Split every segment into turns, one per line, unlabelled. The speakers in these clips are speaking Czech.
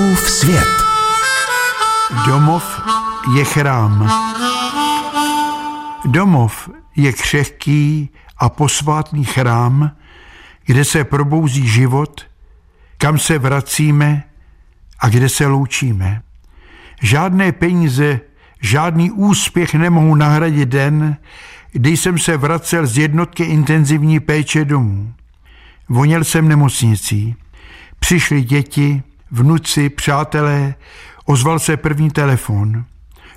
Fouskův svět.
Domov je chrám. Domov je křehký a posvátný chrám, kde se probouzí život, kam se vracíme a kde se loučíme. Žádné peníze, žádný úspěch nemohou nahradit den, kdy jsem se vracel z jednotky intenzivní péče domů. Voněl jsem nemocnicí. Přišli děti, vnuci, přátelé, ozval se první telefon.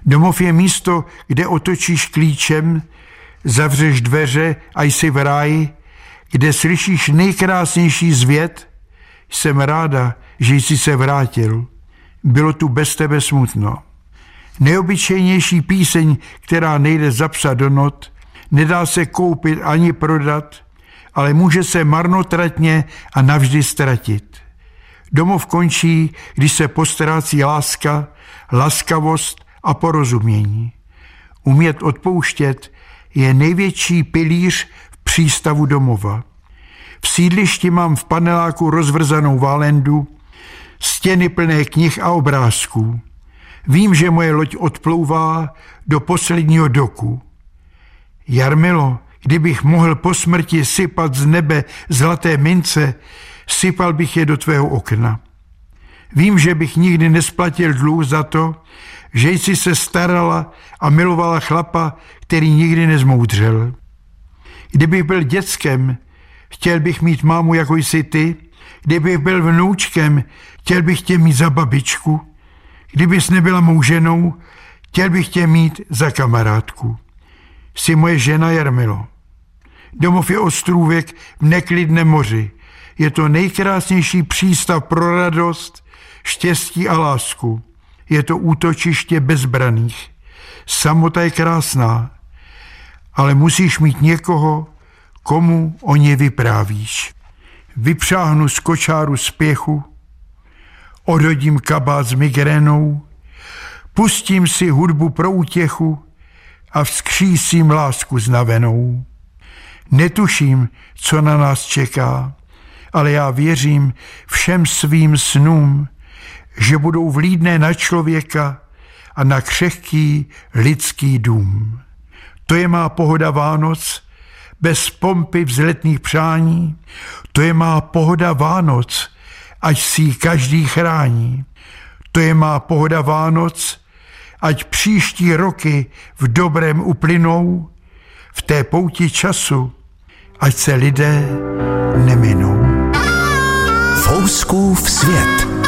Domov je místo, kde otočíš klíčem, zavřeš dveře a jsi v ráji, kde slyšíš nejkrásnější zvět. Jsem ráda, že jsi se vrátil. Bylo tu bez tebe smutno. Neobyčejnější píseň, která nejde zapsat do not, nedá se koupit ani prodat, ale může se marnotratně a navždy ztratit. Domov končí, když se postrácí láska, laskavost a porozumění. Umět odpouštět je největší pilíř v přístavu domova. V sídlišti mám v paneláku rozvrzanou válendu, stěny plné knih a obrázků. Vím, že moje loď odplouvá do posledního doku. Jarmilo, kdybych mohl po smrti sypat z nebe zlaté mince, sypal bych je do tvého okna. Vím, že bych nikdy nesplatil dluh za to, že jsi se starala a milovala chlapa, který nikdy nezmoudřel. Kdybych byl dětskem, chtěl bych mít mámu, jako jsi ty. Kdybych byl vnoučkem, chtěl bych tě mít za babičku. Kdybys nebyla mou ženou, chtěl bych tě mít za kamarádku. Jsi moje žena Jarmilo. Domov je ostrůvek v neklidném moři. Je to nejkrásnější přístav pro radost, štěstí a lásku. Je to útočiště bezbraných. Samota je krásná, ale musíš mít někoho, komu o ně vyprávíš. Vypřáhnu z kočáru spěchu, odhodím kabát s migrénou, pustím si hudbu pro útěchu a vzkřísím lásku znavenou. Netuším, co na nás čeká, ale já věřím všem svým snům, že budou vlídné na člověka a na křehký lidský dům. To je má pohoda Vánoc, bez pompy vzletných přání, to je má pohoda Vánoc, ať si ji každý chrání. To je má pohoda Vánoc, ať příští roky v dobrém uplynou, v té pouti času, ať se lidé neminou.
Fouskův svět.